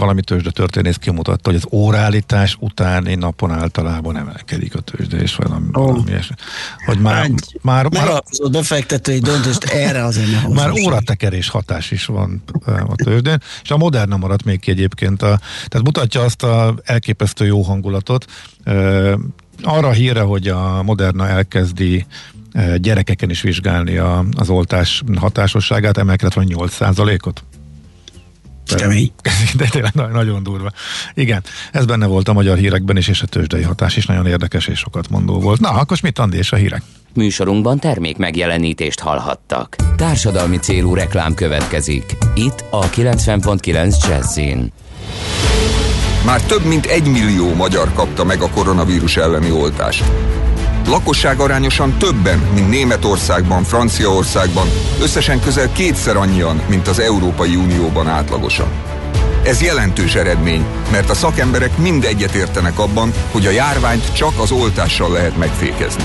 valami tőzsde történész kimutatta, hogy az órállítás utáni napon általában emelkedik a tőzsde, és valami, oh. valami és, hogy már, Egy már, már, Megalapozott befektetői döntést erre azért ne már óratekerés hatás is van a tőzsdén, és a Moderna maradt még ki egyébként, a, tehát mutatja azt a elképesztő jó hangulatot, arra a híre, hogy a Moderna elkezdi gyerekeken is vizsgálni a, az oltás hatásosságát, emelkedett van 8%-ot. Kemény. De tényleg na- nagyon durva. Igen, ez benne volt a magyar hírekben is, és a tőzsdei hatás is nagyon érdekes és sokat mondó volt. Na, akkor mit Andi és a hírek? Műsorunkban termék megjelenítést hallhattak. Társadalmi célú reklám következik. Itt a 90.9 Jazzin. Már több mint egy millió magyar kapta meg a koronavírus elleni oltást. Lakosság arányosan többen, mint Németországban, Franciaországban, összesen közel kétszer annyian, mint az Európai Unióban átlagosan. Ez jelentős eredmény, mert a szakemberek mind egyetértenek abban, hogy a járványt csak az oltással lehet megfékezni.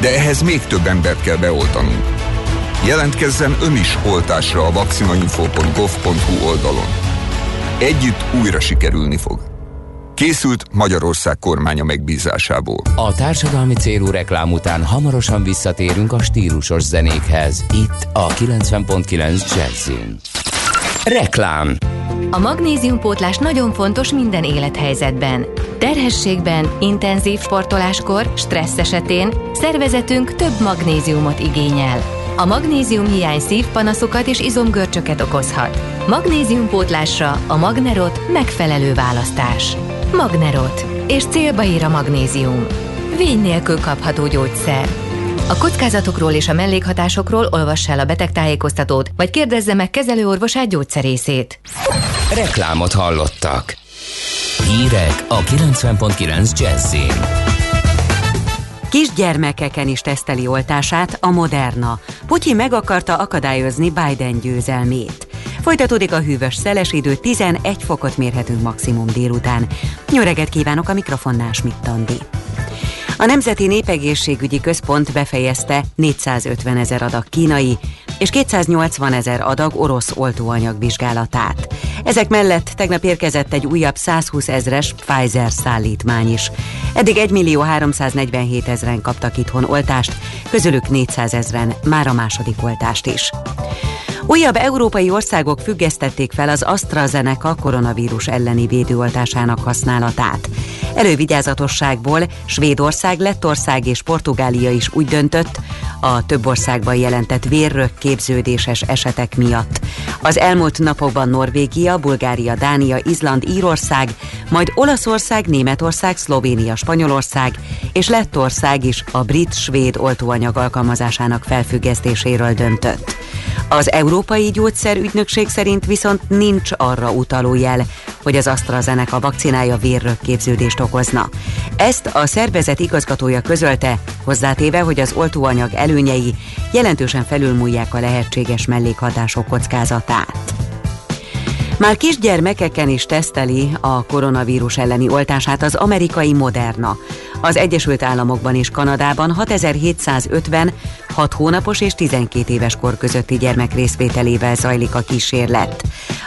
De ehhez még több embert kell beoltanunk. Jelentkezzen ön is oltásra a vakcinainfo.gov.hu oldalon. Együtt újra sikerülni fog. Készült Magyarország kormánya megbízásából. A társadalmi célú reklám után hamarosan visszatérünk a stílusos zenékhez. Itt a 90.9 Jazzin. Reklám A magnéziumpótlás nagyon fontos minden élethelyzetben. Terhességben, intenzív sportoláskor, stressz esetén szervezetünk több magnéziumot igényel. A magnézium hiány szívpanaszokat és izomgörcsöket okozhat. Magnéziumpótlásra a Magnerot megfelelő választás. Magnerot. És célba ír a magnézium. Vény nélkül kapható gyógyszer. A kockázatokról és a mellékhatásokról olvass el a betegtájékoztatót, vagy kérdezze meg kezelőorvosát gyógyszerészét. Reklámot hallottak. Hírek a 90.9 Jazzin. Kisgyermekeken is teszteli oltását a Moderna. Putyin meg akarta akadályozni Biden győzelmét. Folytatódik a hűvös szeles idő, 11 fokot mérhetünk maximum délután. Jó kívánok a mikrofonnál Schmidt Andi. A Nemzeti Népegészségügyi Központ befejezte 450 ezer adag kínai és 280 ezer adag orosz oltóanyag vizsgálatát. Ezek mellett tegnap érkezett egy újabb 120 ezres Pfizer szállítmány is. Eddig 1 millió 347 ezeren kaptak itthon oltást, közülük 400 ezeren már a második oltást is. Újabb európai országok függesztették fel az AstraZeneca koronavírus elleni védőoltásának használatát. Elővigyázatosságból Svédország, Lettország és Portugália is úgy döntött, a több országban jelentett vérrök képződéses esetek miatt. Az elmúlt napokban Norvégia, Bulgária, Dánia, Izland, Írország, majd Olaszország, Németország, Szlovénia, Spanyolország és Lettország is a brit-svéd oltóanyag alkalmazásának felfüggesztéséről döntött. Az Európai Gyógyszerügynökség szerint viszont nincs arra utaló jel, hogy az AstraZeneca vakcinája vérrökképződést okozna. Ezt a szervezet igazgatója közölte, hozzátéve, hogy az oltóanyag előnyei jelentősen felülmúlják a lehetséges mellékhatások kockázatát. Már kisgyermekeken is teszteli a koronavírus elleni oltását az amerikai Moderna. Az Egyesült Államokban és Kanadában 6750 6 hónapos és 12 éves kor közötti gyermek részvételével zajlik a kísérlet.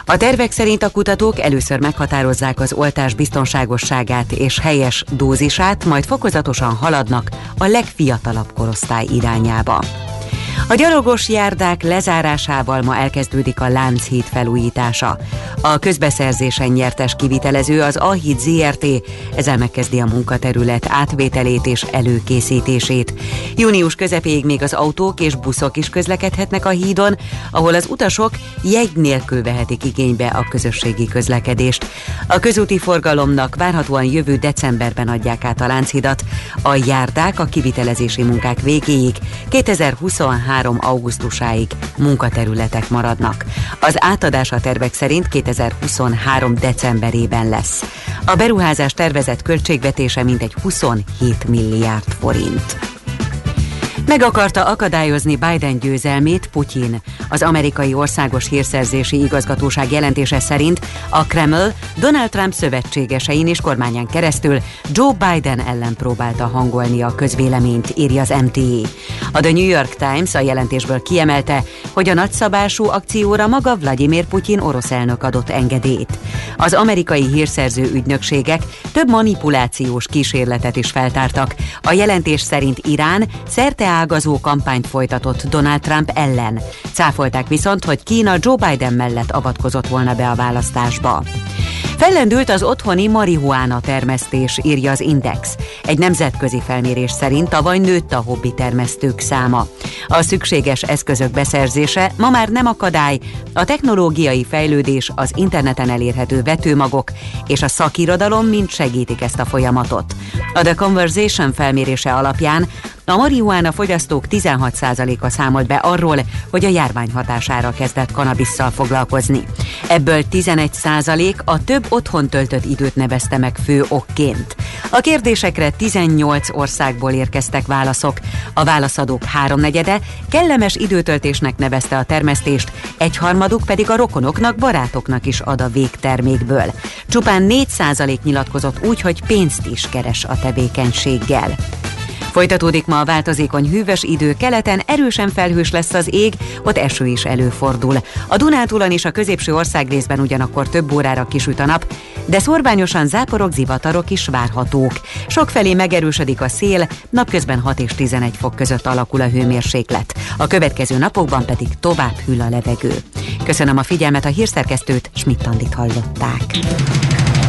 A tervek szerint a kutatók először meghatározzák az oltás biztonságosságát és helyes dózisát, majd fokozatosan haladnak a legfiatalabb korosztály irányába. A gyalogos járdák lezárásával ma elkezdődik a Lánchíd felújítása. A közbeszerzésen nyertes kivitelező az Ahíd ZRT, ezzel megkezdi a munkaterület átvételét és előkészítését. Június közepéig még az autók és buszok is közlekedhetnek a hídon, ahol az utasok jegy nélkül vehetik igénybe a közösségi közlekedést. A közúti forgalomnak várhatóan jövő decemberben adják át a Lánchidat. A járdák a kivitelezési munkák végéig 2023 augusztusáig munkaterületek maradnak. Az átadás a tervek szerint 2023 decemberében lesz. A beruházás tervezett költségvetése mintegy 27 milliárd forint. Meg akarta akadályozni Biden győzelmét Putyin. Az amerikai országos hírszerzési igazgatóság jelentése szerint a Kreml Donald Trump szövetségesein és kormányán keresztül Joe Biden ellen próbálta hangolni a közvéleményt, írja az MTA. A The New York Times a jelentésből kiemelte, hogy a nagyszabású akcióra maga Vladimir Putyin orosz elnök adott engedélyt. Az amerikai hírszerző ügynökségek több manipulációs kísérletet is feltártak. A jelentés szerint Irán szerte ágazó kampányt folytatott Donald Trump ellen. Cáfolták viszont, hogy Kína Joe Biden mellett avatkozott volna be a választásba. Fellendült az otthoni marihuána termesztés, írja az Index. Egy nemzetközi felmérés szerint tavaly nőtt a hobbi termesztők száma. A szükséges eszközök beszerzése ma már nem akadály, a technológiai fejlődés, az interneten elérhető vetőmagok és a szakirodalom mind segítik ezt a folyamatot. A The Conversation felmérése alapján a marihuána fogyasztók 16%-a számolt be arról, hogy a járvány hatására kezdett kanabisszal foglalkozni. Ebből 11% a több otthon töltött időt nevezte meg fő okként. A kérdésekre 18 országból érkeztek válaszok. A válaszadók háromnegyede kellemes időtöltésnek nevezte a termesztést, egyharmaduk pedig a rokonoknak, barátoknak is ad a végtermékből. Csupán 4% nyilatkozott úgy, hogy pénzt is keres a tevékenységgel. Folytatódik ma a változékony hűvös idő, keleten erősen felhős lesz az ég, ott eső is előfordul. A Dunántúlon és a középső ország részben ugyanakkor több órára kisüt a nap, de szorványosan záporok, zivatarok is várhatók. Sokfelé megerősödik a szél, napközben 6 és 11 fok között alakul a hőmérséklet. A következő napokban pedig tovább hűl a levegő. Köszönöm a figyelmet, a hírszerkesztőt, Schmidt-Tandit hallották.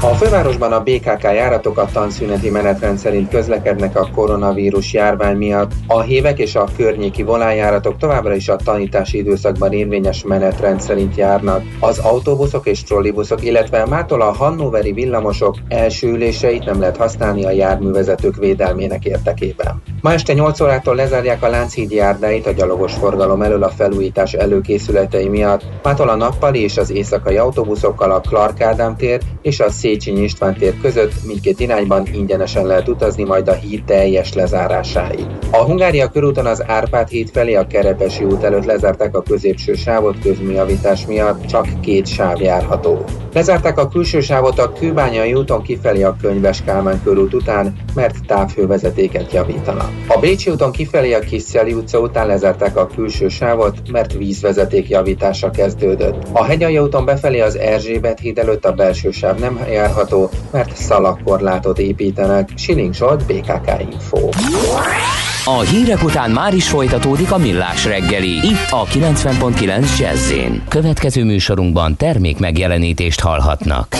a fővárosban a BKK járatok a tanszüneti menetrend szerint közlekednek a koronavírus járvány miatt. A hévek és a környéki volánjáratok továbbra is a tanítási időszakban érvényes menetrend szerint járnak. Az autóbuszok és trollibuszok, illetve mától a Hannoveri villamosok első üléseit nem lehet használni a járművezetők védelmének érdekében. Ma este 8 órától lezárják a Lánchíd járdáit a gyalogos forgalom elől a felújítás előkészületei miatt. Mától a nappali és az éjszakai autóbuszokkal a Clark Ádám tér és a Széchenyi István tér között mindkét irányban ingyenesen lehet utazni majd a híd teljes lezárásáig. A Hungária körúton az Árpád híd felé a Kerepesi út előtt lezárták a középső sávot közműjavítás miatt, csak két sáv járható. Lezárták a külső sávot a Kőbányai úton kifelé a Könyves Kálmán körút után, mert távhővezetéket javítanak. A Bécsi úton kifelé a Kiszeli utca után lezárták a külső sávot, mert vízvezeték javítása kezdődött. A Hegyalja úton befelé az Erzsébet híd előtt a belső sáv nem járható, mert szalagkorlátot építenek. Siling Zsolt, BKK Info. A hírek után már is folytatódik a millás reggeli. Itt a 90.9 jazz Következő műsorunkban termék megjelenítést hallhatnak.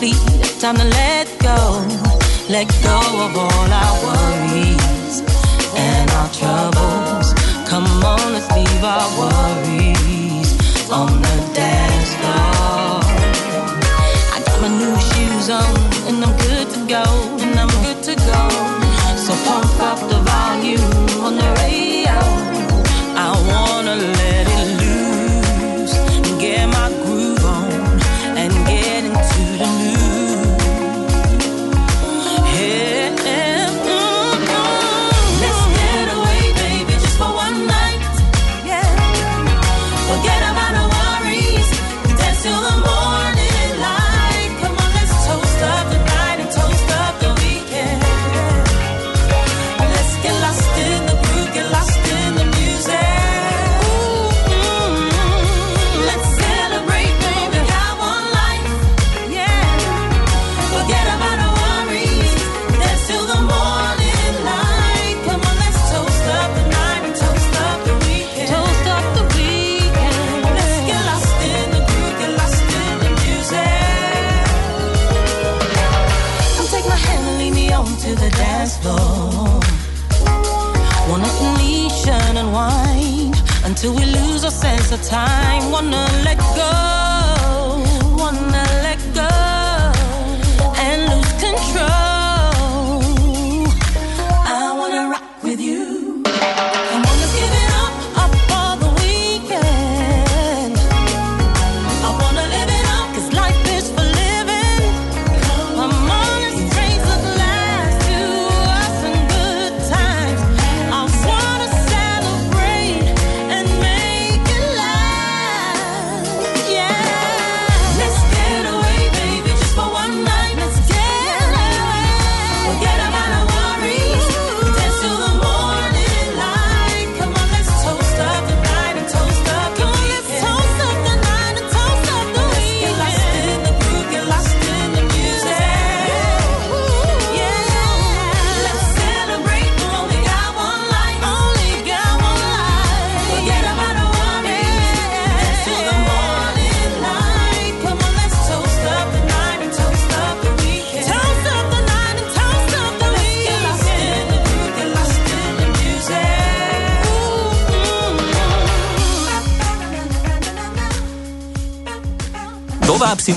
Time to let go, let go of all our worries and our troubles. Come on, let's leave our worries on the dance floor. I got my new shoes on and I'm good to go, and I'm good to go. So pump up the volume on the radio. I wanna let time. Wanna let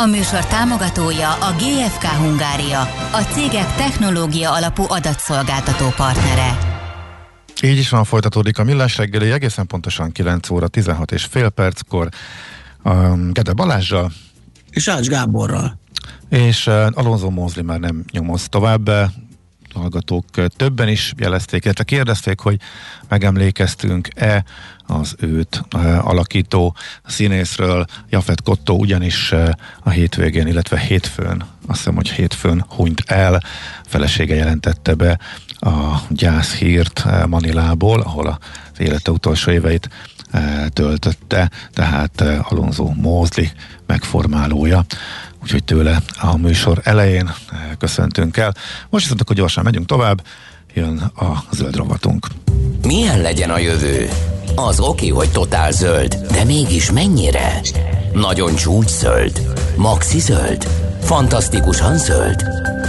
A műsor támogatója a GFK Hungária, a cégek technológia alapú adatszolgáltató partnere. Így is van, folytatódik a millás reggeli, egészen pontosan 9 óra 16 és fél perckor um, Gede Balázsjal, És Ács Gáborral. és uh, Alonso Mózli már nem nyomoz tovább, hallgatók többen is jelezték, illetve kérdezték, hogy megemlékeztünk-e az őt alakító színészről, Jafet Kotto ugyanis a hétvégén, illetve hétfőn, azt hiszem, hogy hétfőn hunyt el, felesége jelentette be a gyászhírt Manilából, ahol az élete utolsó éveit töltötte, tehát Alonso Mózli megformálója úgyhogy tőle a műsor elején eh, köszöntünk el. Most viszont akkor gyorsan megyünk tovább, jön a zöld rovatunk. Milyen legyen a jövő? Az oké, hogy totál zöld, de mégis mennyire? Nagyon csúcs zöld? Maxi zöld? Fantasztikusan zöld?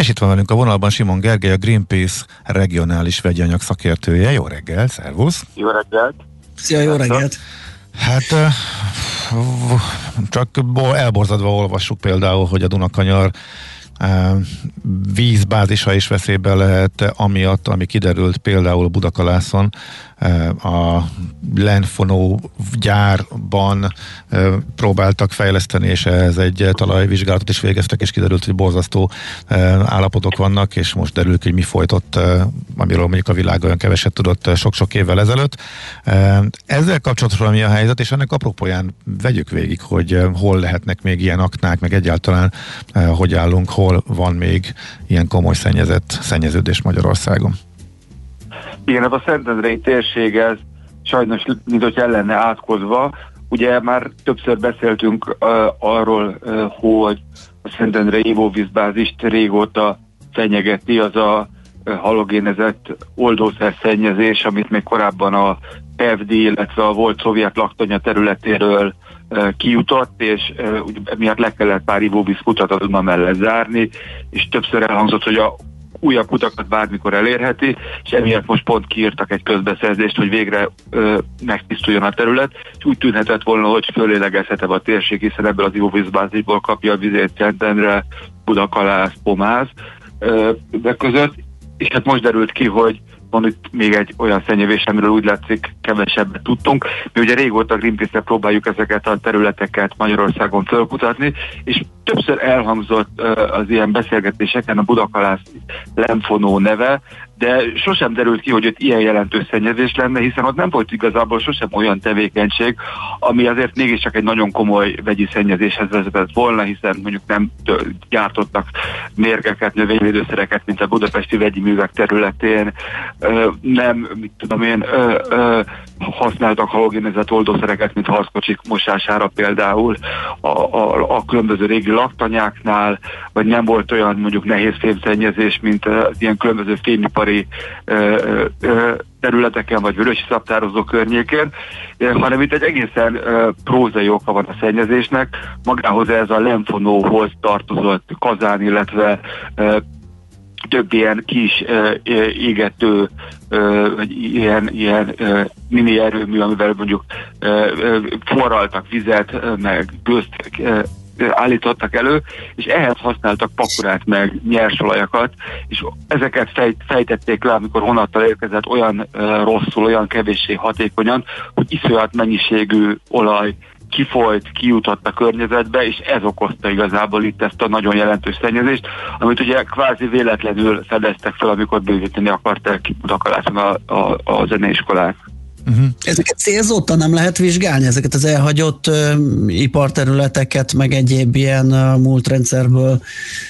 És itt van velünk a vonalban Simon Gergely, a Greenpeace regionális vegyanyag szakértője. Jó reggel, szervusz! Jó reggelt! Szia, jó reggelt! Hát csak bo- elborzadva olvassuk például, hogy a Dunakanyar vízbázisa is veszélybe lehet, amiatt, ami kiderült például Budakalászon, a Lenfonó gyárban próbáltak fejleszteni, és ez egy talajvizsgálatot is végeztek, és kiderült, hogy borzasztó állapotok vannak, és most derül ki, hogy mi folytott, amiről mondjuk a világ olyan keveset tudott sok-sok évvel ezelőtt. Ezzel kapcsolatban mi a helyzet, és ennek apropóján vegyük végig, hogy hol lehetnek még ilyen aknák, meg egyáltalán hogy állunk, hol van még ilyen komoly szennyezett, szennyeződés Magyarországon. Igen, ez a Szentendrei térség, ez sajnos, mint hogy el lenne átkozva. Ugye már többször beszéltünk uh, arról, uh, hogy a Szentendrei ivóvízbázist régóta fenyegeti az a halogénezett oldószer szennyezés, amit még korábban a FD, illetve a volt szovjet laktanya területéről kijutott, és miatt le kellett pár ivóvíz kutatatodma mellett zárni, és többször elhangzott, hogy a újabb kutakat bármikor elérheti, és emiatt most pont kiírtak egy közbeszerzést, hogy végre ö, megtisztuljon a terület, és úgy tűnhetett volna, hogy fölélegezhetebb a térség, hiszen ebből az ivóvízbázisból kapja a vizét Szentendre, Budakalász, Pomáz ö, de között, és hát most derült ki, hogy van itt még egy olyan szennyevés, amiről úgy látszik kevesebbet tudtunk. Mi ugye régóta greenpeace próbáljuk ezeket a területeket Magyarországon fölkutatni, és többször elhangzott az ilyen beszélgetéseken a Budakalász Lemfonó neve, de sosem derült ki, hogy ott ilyen jelentős szennyezés lenne, hiszen ott nem volt igazából sosem olyan tevékenység, ami azért mégiscsak egy nagyon komoly vegyi szennyezéshez vezetett volna, hiszen mondjuk nem gyártottak mérgeket, növényvédőszereket, mint a budapesti vegyi művek területén, nem, mit tudom én, használtak halogénezett oldószereket, mint harckocsik mosására például a, a, a különböző régi laktanyáknál, vagy nem volt olyan mondjuk nehéz fémszennyezés, mint az ilyen különböző fémipari ö, ö, területeken, vagy vörösi szabtározó környékén, hanem itt egy egészen prózai oka van a szennyezésnek. Magához ez a lemfonóhoz tartozott kazán, illetve több ilyen kis égető, vagy ilyen, ilyen mini erőmű, amivel mondjuk forraltak vizet, meg uh, állítottak elő, és ehhez használtak pakurát meg nyersolajakat, és ezeket fejt, fejtették le, amikor honattal érkezett olyan uh, rosszul, olyan kevéssé hatékonyan, hogy iszonyat mennyiségű olaj kifolyt, kijutott a környezetbe, és ez okozta igazából itt ezt a nagyon jelentős szennyezést, amit ugye kvázi véletlenül fedeztek fel, amikor bővíteni akarták Budakalászon a, a, a zeneiskolák. Uh-huh. Ezeket célzottan nem lehet vizsgálni, ezeket az elhagyott uh, iparterületeket, meg egyéb ilyen uh, múltrendszerből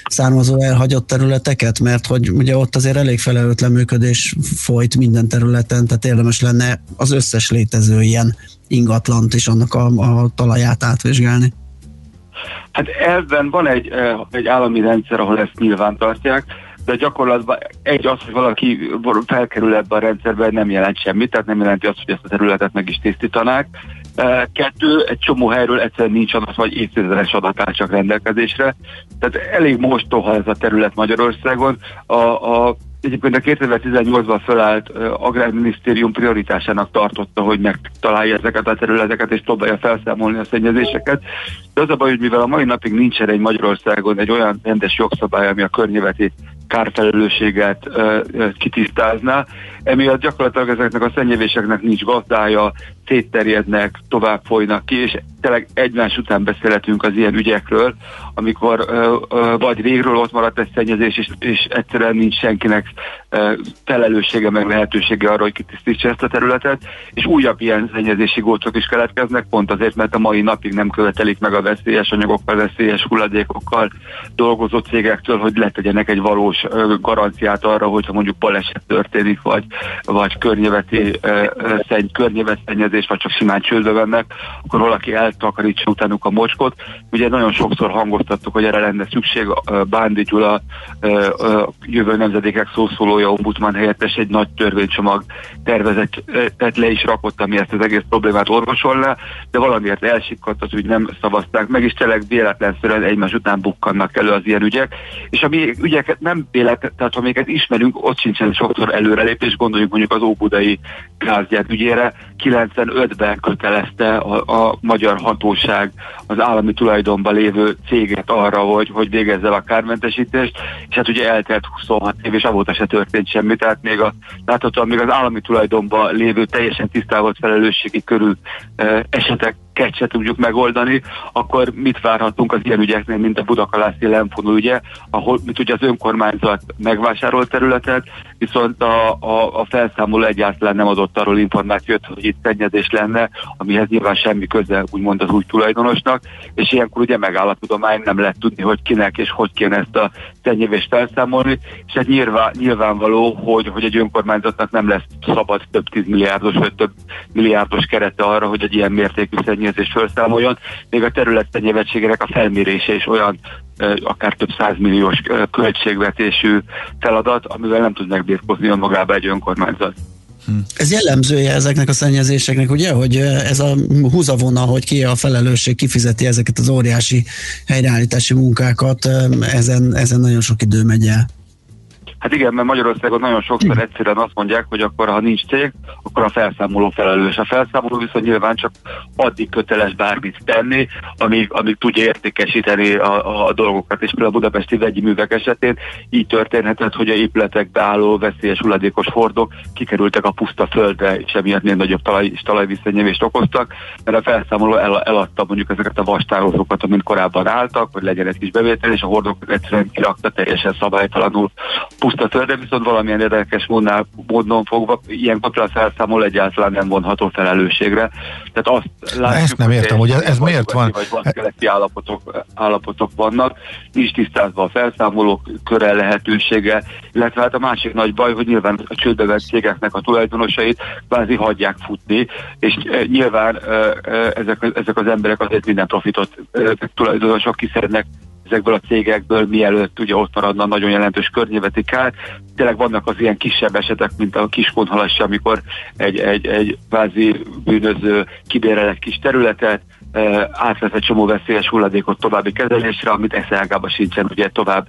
származó elhagyott területeket, mert hogy ugye ott azért elég felelőtlen működés folyt minden területen, tehát érdemes lenne az összes létező ilyen ingatlant és annak a, a talaját átvizsgálni. Hát ebben van egy, egy állami rendszer, ahol ezt nyilván tartják, de gyakorlatban egy az, hogy valaki felkerül ebbe a rendszerbe, nem jelent semmit, tehát nem jelenti azt, hogy ezt a területet meg is tisztítanák. Kettő, egy csomó helyről egyszerűen nincs adat, vagy évtizedes adat áll csak rendelkezésre. Tehát elég mostoha ez a terület Magyarországon. A, a Egyébként a 2018-ban felállt Agrárminisztérium prioritásának tartotta, hogy megtalálja ezeket a területeket és próbálja felszámolni a szennyezéseket. De az a baj, hogy mivel a mai napig nincsen egy Magyarországon egy olyan rendes jogszabály, ami a környezeti kárfelelősséget kitisztázná. Emiatt gyakorlatilag ezeknek a szennyezéseknek nincs gazdája, szétterjednek, tovább folynak ki, és tényleg egymás után beszélhetünk az ilyen ügyekről, amikor uh, uh, vagy régről ott maradt egy szennyezés, és, és egyszerűen nincs senkinek uh, felelőssége, meg lehetősége arra, hogy kitisztítsa ezt a területet, és újabb ilyen szennyezési gócok is keletkeznek, pont azért, mert a mai napig nem követelik meg a veszélyes anyagokkal, veszélyes hulladékokkal dolgozó cégektől, hogy letegyenek egy valós uh, garanciát arra, hogyha mondjuk baleset történik, vagy, vagy környezeti uh, szenny, környezetszennyezés közlekedés, vagy csak simán csődbe vennek, akkor valaki eltakarítsa utánuk a mocskot. Ugye nagyon sokszor hangoztattuk, hogy erre lenne szükség. Bándi Gyula, jövő nemzedékek szószólója, ombudsman helyettes egy nagy törvénycsomag tervezett, tehát le is rakott, ami ezt az egész problémát orvosolná, de valamiért elsikkadt az ügy, nem szavazták meg, és tényleg véletlenszerűen egymás után bukkannak elő az ilyen ügyek, és ami ügyeket nem véletlen, tehát amiket ismerünk, ott sincsen sokszor előrelépés, gondoljunk mondjuk az óbudai gázgyár ügyére, 95-ben kötelezte a, a magyar hatóság az állami tulajdonban lévő céget arra, hogy, hogy végezze a kármentesítést, és hát ugye eltelt 26 év, és avóta se történt semmi, tehát még a, láthatóan még az állami tulajdonban lévő teljesen tisztázott felelősségi körül e, esetek ket se tudjuk megoldani, akkor mit várhatunk az ilyen ügyeknél, mint a Budakalászi Lemfonó ügye, ahol mit ugye az önkormányzat megvásárolt területet, viszont a, a, a felszámoló egyáltalán nem adott arról információt, hogy itt szennyezés lenne, amihez nyilván semmi köze úgymond az új tulajdonosnak, és ilyenkor ugye megáll a tudomány, nem lehet tudni, hogy kinek és hogy kéne ezt a szennyezést felszámolni, és hát nyilván, nyilvánvaló, hogy, hogy egy önkormányzatnak nem lesz szabad több tízmilliárdos vagy több milliárdos kerete arra, hogy egy ilyen mértékű szennyezést felszámoljon, még a terület szennyezettségének a felmérése is olyan akár több százmilliós költségvetésű feladat, amivel nem tud megbírkozni magába egy önkormányzat. Ez jellemzője ezeknek a szennyezéseknek, ugye, hogy ez a húzavona, hogy ki a felelősség, kifizeti ezeket az óriási helyreállítási munkákat, ezen, ezen nagyon sok idő megy el. Hát igen, mert Magyarországon nagyon sokszor egyszerűen azt mondják, hogy akkor ha nincs cég, akkor a felszámoló felelős. A felszámoló viszont nyilván csak addig köteles bármit tenni, amíg, amíg tudja értékesíteni a, a dolgokat. És például a budapesti vegyi művek esetén így történhetett, hogy a épületekbe álló veszélyes hulladékos hordok kikerültek a puszta földre, és emiatt még nagyobb talaj, és talajvisszennyevést okoztak, mert a felszámoló el, eladta mondjuk ezeket a vastározókat, amint korábban álltak, hogy legyen egy kis bevétel, és a hordok egyszerűen kirakta teljesen szabálytalanul puszta tör, de viszont valamilyen érdekes módnál, módon fogva ilyen kapcsolat felszámol egyáltalán nem vonható felelősségre. Tehát azt látjuk, ezt nem értem, hogy ez, ez miért van? Vagy vadkeleti állapotok, állapotok vannak, nincs tisztázva a felszámolók köre lehetősége, illetve hát a másik nagy baj, hogy nyilván a csődbe cégeknek a tulajdonosait kvázi hagyják futni, és e, nyilván e, e, ezek, ezek az emberek azért minden profitot tulajdonosok kiszednek ezekből a cégekből, mielőtt ugye ott maradna nagyon jelentős környezeti kár. Tényleg vannak az ilyen kisebb esetek, mint a kiskunhalas, amikor egy, egy, egy vázi bűnöző kibérel egy kis területet, átvesz egy csomó veszélyes hulladékot további kezelésre, amit eszelgába sincsen ugye tovább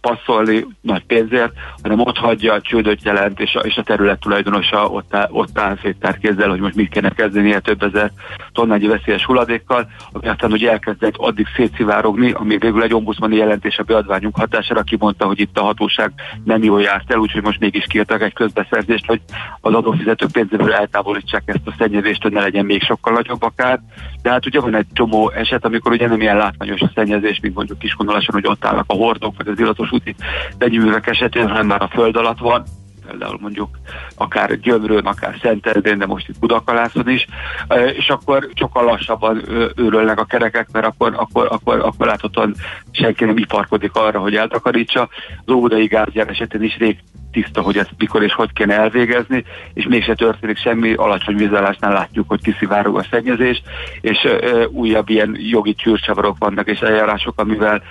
passzolni nagy pénzért, hanem ott hagyja, a csődöt jelent, és a, és a terület tulajdonosa ott, áll, ott áll széttárkézzel, hogy most mit kéne kezdeni több ezer tonnányi veszélyes hulladékkal, ami aztán ugye elkezdett addig szétszivárogni, amíg végül egy ombudsmani jelentés a beadványunk hatására kimondta, hogy itt a hatóság nem jól járt el, úgyhogy most mégis kiírtak egy közbeszerzést, hogy az adófizetők pénzéből eltávolítsák ezt a szennyezést, hogy ne legyen még sokkal nagyobb akár de hát ugye van egy csomó eset, amikor ugye nem ilyen látványos a szennyezés, mint mondjuk Kiskondoláson, hogy ott állnak a hordók, vagy az illatos úti vegyűművek esetén, hanem már a föld alatt van, például mondjuk akár Gyömrőn, akár Szentendrén, de most itt Budakalászon is, és akkor sokkal lassabban őrölnek a kerekek, mert akkor, akkor, akkor, akkor láthatóan senki nem iparkodik arra, hogy eltakarítsa. Az óvodai gázgyár esetén is rég tiszta, hogy ezt mikor és hogy kéne elvégezni, és mégse történik semmi, alacsony vízállásnál látjuk, hogy kiszivárog a szennyezés, és ö, újabb ilyen jogi csűrcsavarok vannak és eljárások, amivel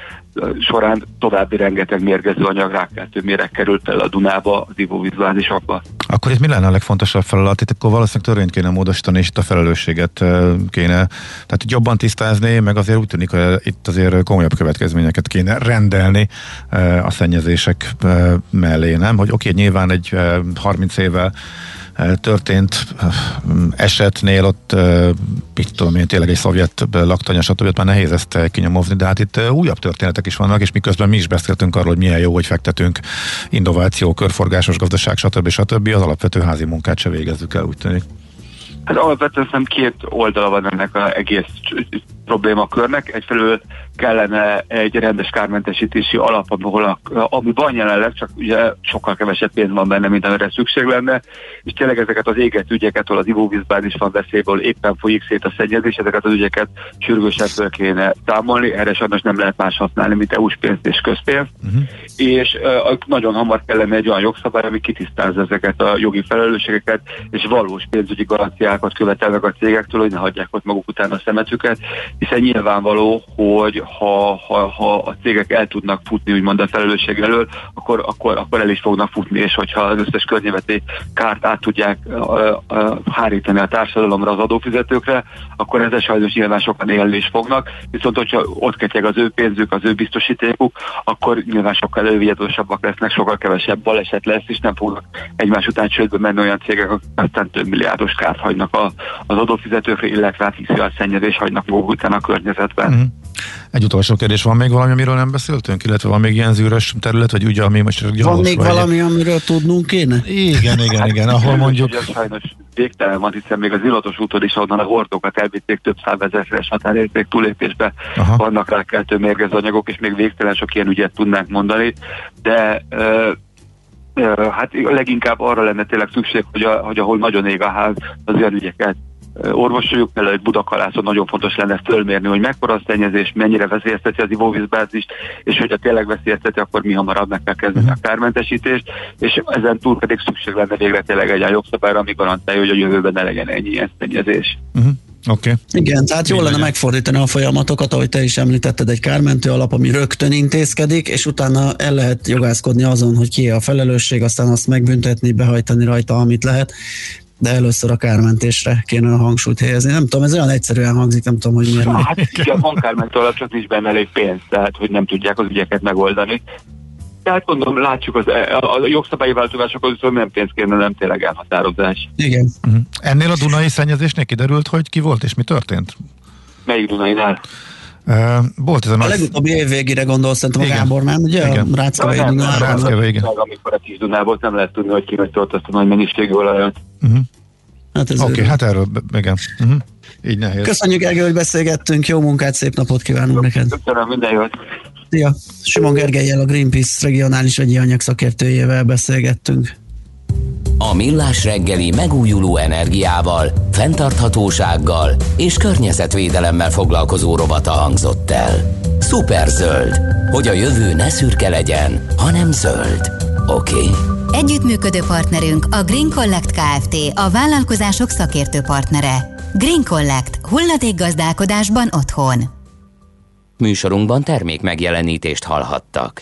során további rengeteg mérgező anyag rákeltő méreg került el a Dunába, az ivóvízbázisokba. Akkor itt mi lenne a legfontosabb feladat? Itt akkor valószínűleg törvényt kéne módosítani, és itt a felelősséget kéne tehát jobban tisztázni, meg azért úgy tűnik, hogy itt azért komolyabb következményeket kéne rendelni a szennyezések mellé, nem? Hogy oké, okay, nyilván egy 30 évvel történt esetnél ott, mit tudom én, tényleg egy szovjet laktanya, stb. már nehéz ezt kinyomozni, de hát itt újabb történetek is vannak, és miközben mi is beszéltünk arról, hogy milyen jó, hogy fektetünk innováció, körforgásos gazdaság, stb. stb. az alapvető házi munkát se végezzük el, úgy tűnik. Hát alapvetően szerintem két oldala van ennek az egész problémakörnek. Egyfelől kellene egy rendes kármentesítési alap, ahol a, ami van jelenleg, csak ugye sokkal kevesebb pénz van benne, mint amire szükség lenne, és tényleg ezeket az éget ügyeket, ahol az ivóvízbár is van veszélyből, éppen folyik szét a szennyezés, ezeket az ügyeket sürgősen föl kéne számolni, erre sajnos nem lehet más használni, mint EU-s pénzt és közpénzt, uh-huh. és uh, nagyon hamar kellene egy olyan jogszabály, ami kitisztázza ezeket a jogi felelősségeket, és valós pénzügyi garanciákat követelnek a cégektől, hogy ne hagyják ott maguk után a szemetüket, hiszen nyilvánvaló, hogy ha, ha, ha a cégek el tudnak futni úgymond a felelősség elől, akkor, akkor, akkor el is fognak futni, és hogyha az összes környezeti kárt át tudják uh, uh, hárítani a társadalomra, az adófizetőkre, akkor ezzel sajnos nyilván sokan élni is fognak, viszont hogyha ott ketyeg az ő pénzük, az ő biztosítékuk, akkor nyilván sokkal elővigyázósabbak lesznek, sokkal kevesebb baleset lesz, és nem fognak egymás után csődbe menni olyan cégek, akik aztán több milliárdos kárt hagynak a, az adófizetőkre, illetve hát a szennyezés hagynak maguk után a környezetben. Uh-huh. Egy utolsó kérdés, van még valami, amiről nem beszéltünk? Illetve van még ilyen zűrös terület, vagy ugye, ami most Van még vagy... valami, amiről tudnunk kéne? Igen, igen, igen, ahol mondjuk... Ugye, sajnos végtelen van, hiszen még az illatos úton is onnan a hordókat elvitték több százezres határérték túlépésbe Aha. vannak rákeltő mérgező anyagok, és még végtelen sok ilyen ügyet tudnánk mondani, de uh, hát leginkább arra lenne tényleg szükség, hogy, a, hogy ahol nagyon ég a ház, az olyan ügyeket orvosoljuk, például egy budakalászon nagyon fontos lenne fölmérni, hogy mekkora a szennyezés, mennyire veszélyezteti az ivóvízbázist, és hogyha tényleg veszélyezteti, akkor mi hamarabb meg kell kezdeni a kármentesítést, és ezen túl pedig szükség lenne végre tényleg egy jogszabályra, ami garantálja, hogy a jövőben ne legyen ennyi ilyen szennyezés. Uh-huh. Okay. Igen, tehát jól lenne megfordítani a folyamatokat, ahogy te is említetted, egy kármentő alap, ami rögtön intézkedik, és utána el lehet jogászkodni azon, hogy ki a felelősség, aztán azt megbüntetni, behajtani rajta, amit lehet de először a kármentésre kéne a hangsúlyt helyezni. Nem tudom, ez olyan egyszerűen hangzik, nem tudom, hogy miért. Hát igen, van kármentő csak nincs benne elég pénz, tehát hogy nem tudják az ügyeket megoldani. Tehát gondolom, látjuk, az, a, a jogszabályi változásokhoz viszont nem pénz kéne, nem tényleg elhatározás. Igen. Uh-huh. Ennél a Dunai szennyezésnél kiderült, hogy ki volt és mi történt? Melyik Dunainál? Uh, volt ez a, a nagy... legutóbbi év végére gondolsz, szerintem igen. a Gábor, nem? Ugye igen. a Ráckevei Dunában. igen. Amikor a kis Dunából nem lehet tudni, hogy ki ott azt a nagy mennyiségű olajat. Uh-huh. Hát Oké, okay, hát erről, igen. Uh-huh. Így nehéz. Köszönjük, Egő, hogy beszélgettünk. Jó munkát, szép napot kívánunk neked. Köszönöm, minden jót. Szia! Simon Gergelyel a Greenpeace regionális vegyi anyag szakértőjével beszélgettünk. A Millás reggeli megújuló energiával, fenntarthatósággal és környezetvédelemmel foglalkozó rovata hangzott el. Superzöld, hogy a jövő ne szürke legyen, hanem zöld. Oké? Okay? Együttműködő partnerünk a Green Collect Kft. a vállalkozások szakértő partnere. Green Collect. Hulladékgazdálkodásban otthon. Műsorunkban termék megjelenítést hallhattak.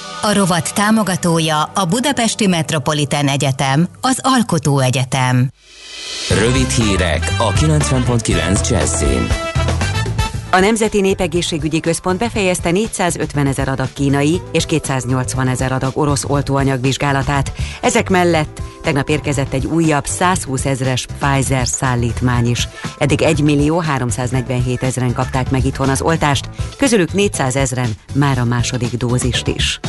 A rovat támogatója a Budapesti Metropolitán Egyetem, az Alkotó Egyetem. Rövid hírek a 90.9 Jazzin. A Nemzeti Népegészségügyi Központ befejezte 450 ezer adag kínai és 280 ezer adag orosz oltóanyag vizsgálatát. Ezek mellett tegnap érkezett egy újabb 120 ezeres Pfizer szállítmány is. Eddig 1 millió 347 ezeren kapták meg itthon az oltást, közülük 400 ezeren már a második dózist is.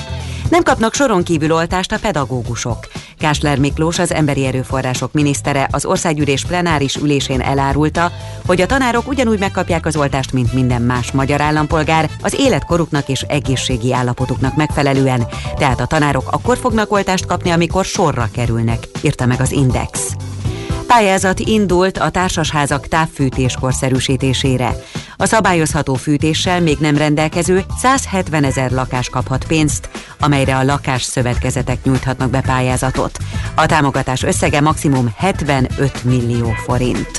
Nem kapnak soron kívül oltást a pedagógusok. Kásler Miklós, az emberi erőforrások minisztere az országgyűlés plenáris ülésén elárulta, hogy a tanárok ugyanúgy megkapják az oltást, mint minden más magyar állampolgár, az életkoruknak és egészségi állapotuknak megfelelően, tehát a tanárok akkor fognak oltást kapni, amikor sorra kerülnek, írta meg az Index. Pályázat indult a társasházak távfűtés korszerűsítésére. A szabályozható fűtéssel még nem rendelkező 170 ezer lakás kaphat pénzt, amelyre a lakásszövetkezetek nyújthatnak be pályázatot. A támogatás összege maximum 75 millió forint.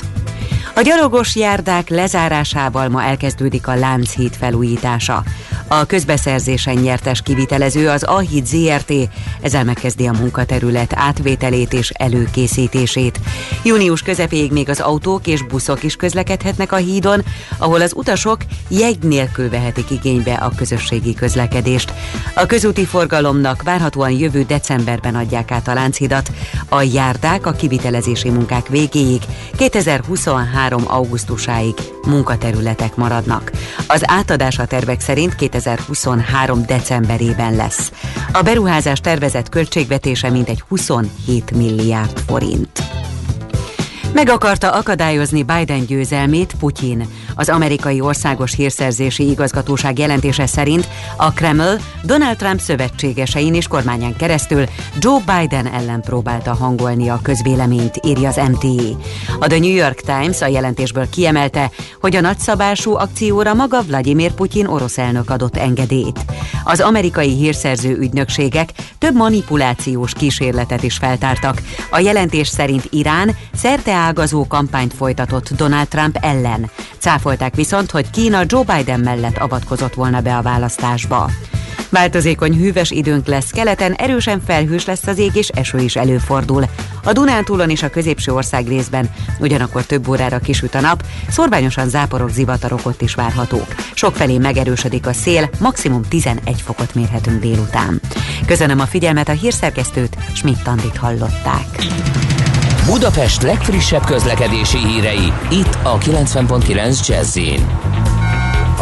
A gyalogos járdák lezárásával ma elkezdődik a Lánchíd felújítása. A közbeszerzésen nyertes kivitelező az Ahid ZRT, ezzel megkezdi a munkaterület átvételét és előkészítését. Június közepéig még az autók és buszok is közlekedhetnek a hídon, ahol az utasok jegy nélkül vehetik igénybe a közösségi közlekedést. A közúti forgalomnak várhatóan jövő decemberben adják át a Lánchidat. A járdák a kivitelezési munkák végéig 2023. augusztusáig munkaterületek maradnak. Az átadás a tervek szerint 2023. decemberében lesz. A beruházás tervezett költségvetése mintegy 27 milliárd forint. Meg akarta akadályozni Biden győzelmét Putyin. Az amerikai országos hírszerzési igazgatóság jelentése szerint a Kreml Donald Trump szövetségesein és kormányán keresztül Joe Biden ellen próbálta hangolni a közvéleményt, írja az MTA. A The New York Times a jelentésből kiemelte, hogy a nagyszabású akcióra maga Vladimir Putyin orosz elnök adott engedélyt. Az amerikai hírszerző ügynökségek több manipulációs kísérletet is feltártak. A jelentés szerint Irán szerte ágazó kampányt folytatott Donald Trump ellen. Cáfolták viszont, hogy Kína Joe Biden mellett avatkozott volna be a választásba. Változékony hűvös időnk lesz, keleten erősen felhős lesz az ég és eső is előfordul. A Dunántúlon és a középső ország részben ugyanakkor több órára kisüt a nap, szorványosan záporok, zivatarok ott is várhatók. Sokfelé megerősödik a szél, maximum 11 fokot mérhetünk délután. Köszönöm a figyelmet a hírszerkesztőt, Schmidt-Tandit hallották. Budapest legfrissebb közlekedési hírei, itt a 90.9 jazz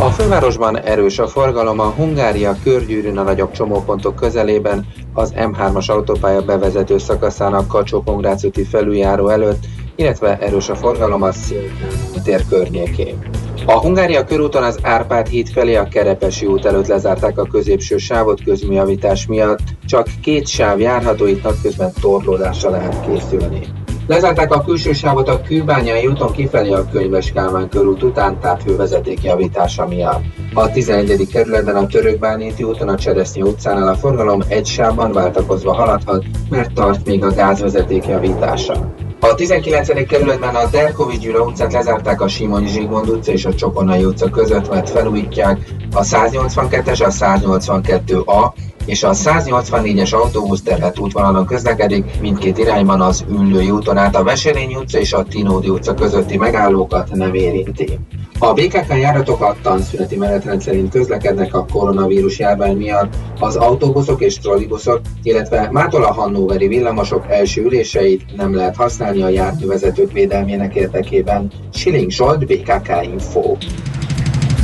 a fővárosban erős a forgalom a Hungária körgyűrűn a nagyobb csomópontok közelében, az M3-as autópálya bevezető szakaszának kacsó úti felüljáró előtt, illetve erős a forgalom a Szilkán tér környékén. A Hungária körúton az Árpád híd felé a Kerepesi út előtt lezárták a középső sávot közműjavítás miatt, csak két sáv járható, itt napközben torlódásra lehet készülni. Lezárták a külső sávot a Kőbányai úton kifelé a Könyves Kálmán körút után távhővezeték javítása miatt. A 11. kerületben a Törökbányéti úton a Cseresznyi utcánál a forgalom egy sávban váltakozva haladhat, mert tart még a gázvezeték javítása. A 19. kerületben a Derkovics Gyula utcát lezárták a Simony Zsigmond utca és a Csokonai utca között, mert felújítják a 182-es, a 182A és a 184-es autóbusz terhet útvonalon közlekedik, mindkét irányban az Üllői úton át a Veselény utca és a Tinódi utca közötti megállókat nem érinti. A BKK járatok a tanszüneti menetrend szerint közlekednek a koronavírus járvány miatt. Az autóbuszok és trollibuszok, illetve mától a Hannoveri villamosok első üléseit nem lehet használni a járművezetők védelmének érdekében. Siling Zsolt, BKK Info.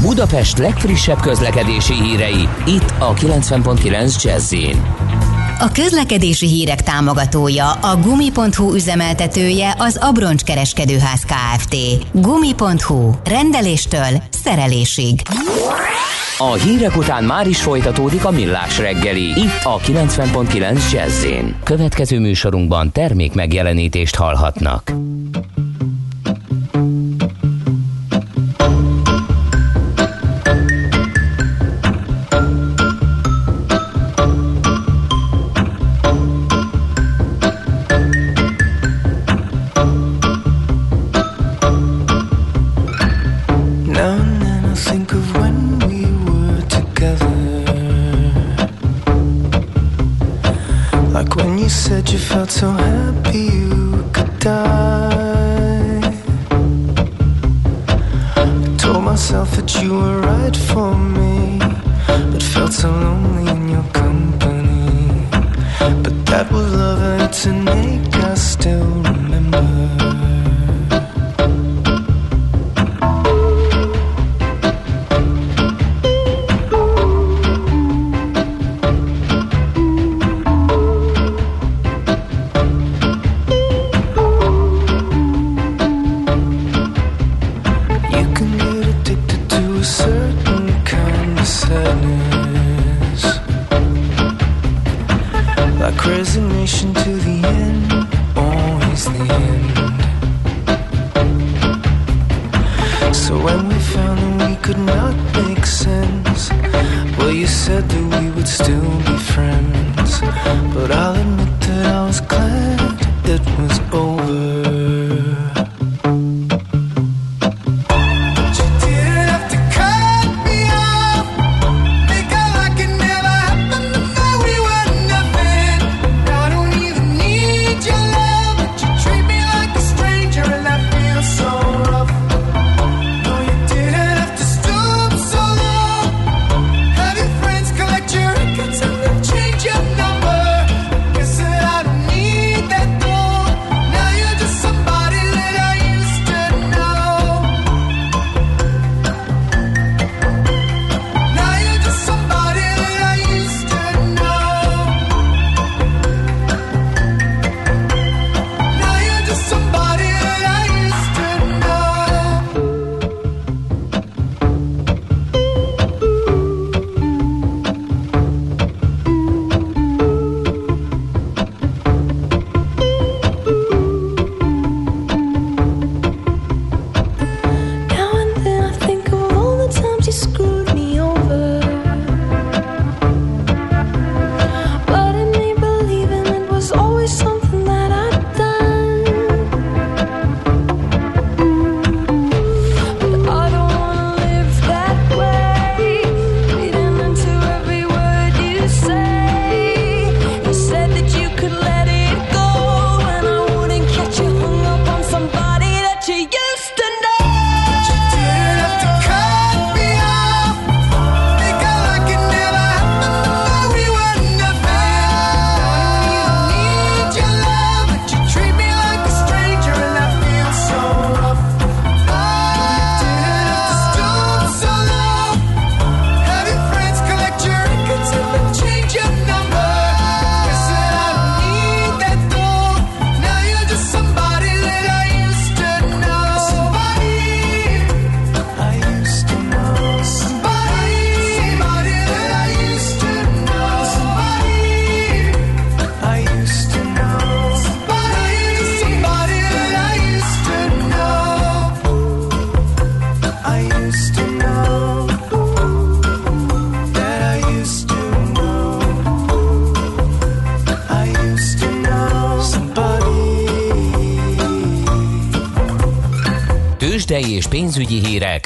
Budapest legfrissebb közlekedési hírei, itt a 90.9 jazz a közlekedési hírek támogatója, a Gumi.hu üzemeltetője az Abroncs Kereskedőház Kft. Gumi.hu. Rendeléstől szerelésig. A hírek után már is folytatódik a millás reggeli. Itt a 90.9 jazz Következő műsorunkban termék megjelenítést hallhatnak.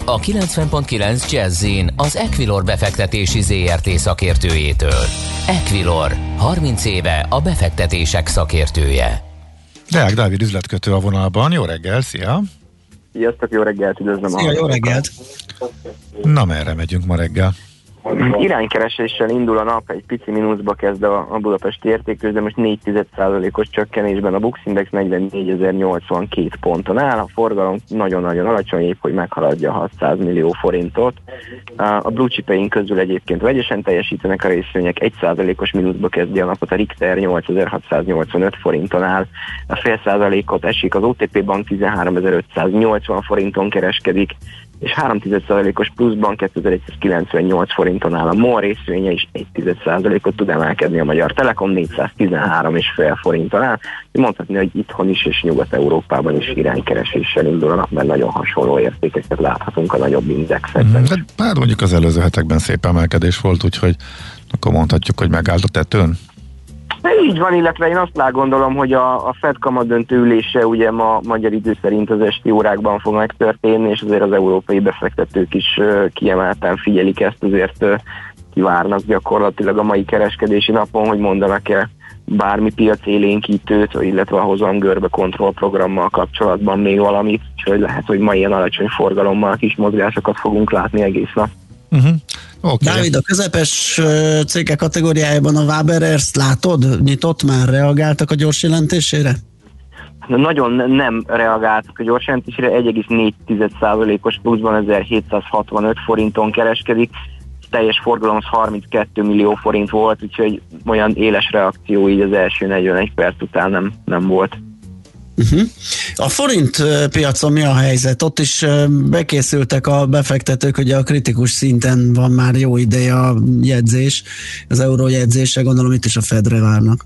A 90.9 jazz az Equilor befektetési ZRT szakértőjétől. Equilor, 30 éve a befektetések szakértője. Deák Dávid üzletkötő a vonalban. Jó reggel, szia! Sziasztok, jó reggelt, üdvözlöm Szia, jó reggelt! Na, merre megyünk ma reggel? Iránykereséssel indul a nap, egy pici mínuszba kezd a, budapesti értékű, de most 4 os csökkenésben a Bux Index 44.082 ponton áll, a forgalom nagyon-nagyon alacsony, épp hogy meghaladja 600 millió forintot. A blue chipeink közül egyébként vegyesen teljesítenek a részvények, 1%-os mínuszba kezdi a napot, a Richter 8685 forinton áll, a fél százalékot esik, az OTP Bank 13580 forinton kereskedik, és 3,1%-os pluszban 2198 forinton áll a MOL részvénye, és 1,1%-ot tud emelkedni a Magyar Telekom 413,5 forinton áll. Mondhatni, hogy itthon is és Nyugat-Európában is iránykereséssel indulnak, mert nagyon hasonló értékeket láthatunk a nagyobb indexekben. Mm, hát mondjuk az előző hetekben szép emelkedés volt, úgyhogy akkor mondhatjuk, hogy megállt a tetőn. Így van, illetve én azt gondolom, hogy a, a Fed kamadöntő ülése ugye ma magyar idő szerint az esti órákban fog megtörténni, és azért az európai befektetők is kiemelten figyelik ezt, azért kivárnak gyakorlatilag a mai kereskedési napon, hogy mondanak-e bármi piac élénkítőt, illetve a hozamgörbe kontrollprogrammal kapcsolatban még valamit, úgyhogy lehet, hogy ma ilyen alacsony forgalommal kis mozgásokat fogunk látni egész nap. Uh-huh. Okay. Dávid, a közepes cégek kategóriájában a Waber ezt látod? Nyitott már? Reagáltak a gyors jelentésére? Nagyon nem reagáltak a gyors jelentésére, 1,4%-os pluszban 1765 forinton kereskedik, teljes forgalom 32 millió forint volt, úgyhogy olyan éles reakció így az első 41 perc után nem, nem volt. Uh-huh. A forint piacon mi a helyzet? Ott is bekészültek a befektetők, hogy a kritikus szinten van már jó ideje a jegyzés, az euró jegyzése, gondolom itt is a Fedre várnak.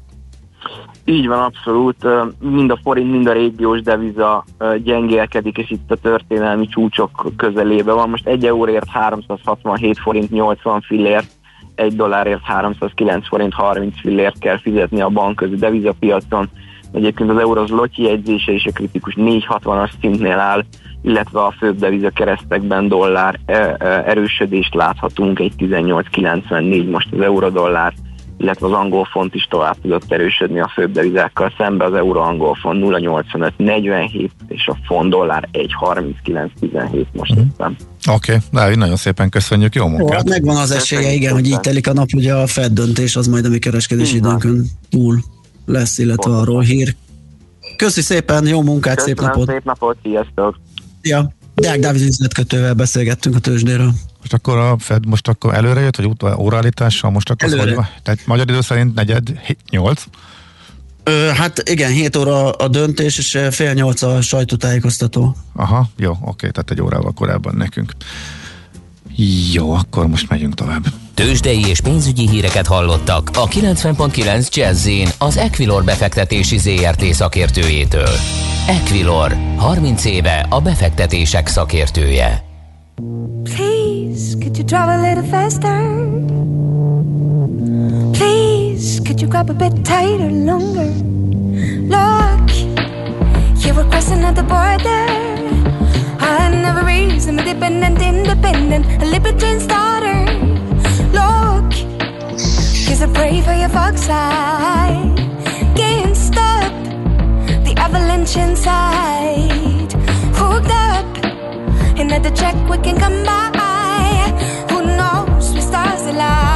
Így van, abszolút. Mind a forint, mind a régiós deviza gyengélkedik, és itt a történelmi csúcsok közelébe van. Most egy euróért 367 forint 80 fillért, egy dollárért 309 forint 30 fillért kell fizetni a bankközi devizapiacon Egyébként az euró zloty jegyzése is a kritikus 460-as szintnél áll, illetve a főbb deviza keresztekben dollár e, e, erősödést láthatunk, egy 18,94 most az euró-dollár, illetve az angol font is tovább tudott erősödni a főbb devizákkal szembe, az euró-angol font 0,85-47 és a font dollár 1,39-17 most mm. Oké, okay. Nagyon szépen köszönjük, jó munkát! Jó, hát megvan az esélye, igen, hogy így telik a nap, ugye a Fed döntés az majd a mi kereskedési időnkön túl lesz, illetve Pontosan. arról hír. Köszi szépen, jó munkát, Köszönöm, szép napot! szép napot, sziasztok! Ja, Deák Dávid üzletkötővel beszélgettünk a tőzsdéről. Most akkor a Fed most akkor előre jött, vagy óraállítással? Most akkor előre. Hogy, tehát magyar idő szerint negyed 8? Ö, hát igen, 7 óra a döntés, és fél 8 a sajtótájékoztató. Aha, jó, oké, tehát egy órával korábban nekünk. Jó, akkor most megyünk tovább. Tőzsdei és pénzügyi híreket hallottak a 90.9 jazz az Equilor befektetési ZRT szakértőjétől. Equilor, 30 éve a befektetések szakértője. Please, could you drive a little faster? Please, could you grab a bit tighter, longer? Look, you were crossing at the border. I never reason, independent, independent, a libertine's daughter. Cause I pray for your fox side. Can't stop the avalanche inside. Hooked up, and at the check we can come by. Who knows, we stars align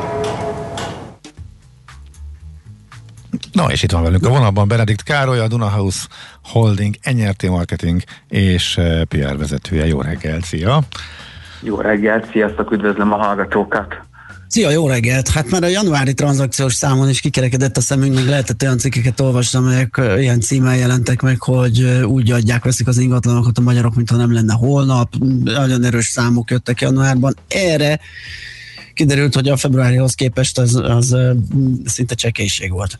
Na, és itt van velünk a vonalban Benedikt Károly, a Dunahouse Holding NRT Marketing és eh, PR vezetője. Jó reggelt, szia! Jó reggelt, sziasztok, üdvözlöm a hallgatókat! Szia, jó reggelt! Hát már a januári tranzakciós számon is kikerekedett a szemünk, meg lehetett olyan cikkeket olvasni, amelyek ö, ilyen címmel jelentek meg, hogy ö, úgy adják, veszik az ingatlanokat a magyarok, mintha nem lenne holnap. Nagyon erős számok jöttek januárban. Erre kiderült, hogy a februárihoz képest az, az szinte csekélység volt.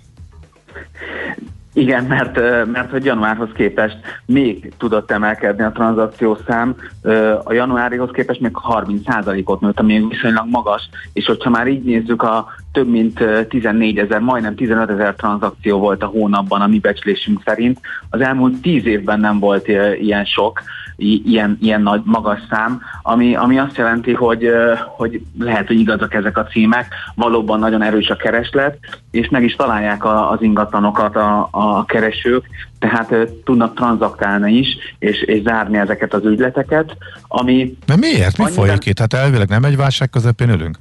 Igen, mert, mert hogy januárhoz képest még tudott emelkedni a tranzakciós szám, ö, a januárihoz képest még 30%-ot nőtt, ami viszonylag magas, és hogyha már így nézzük, a több mint ö, 14 ezer, majdnem 15 ezer tranzakció volt a hónapban a mi becslésünk szerint. Az elmúlt 10 évben nem volt ilyen sok, ilyen, ilyen nagy, magas szám, ami, ami azt jelenti, hogy, hogy lehet, hogy igazak ezek a címek, valóban nagyon erős a kereslet, és meg is találják a, az ingatlanokat a, a keresők, tehát tudnak tranzaktálni is, és, és zárni ezeket az ügyleteket, ami De miért? Mi folyik itt? Hát elvileg nem egy válság közepén ülünk?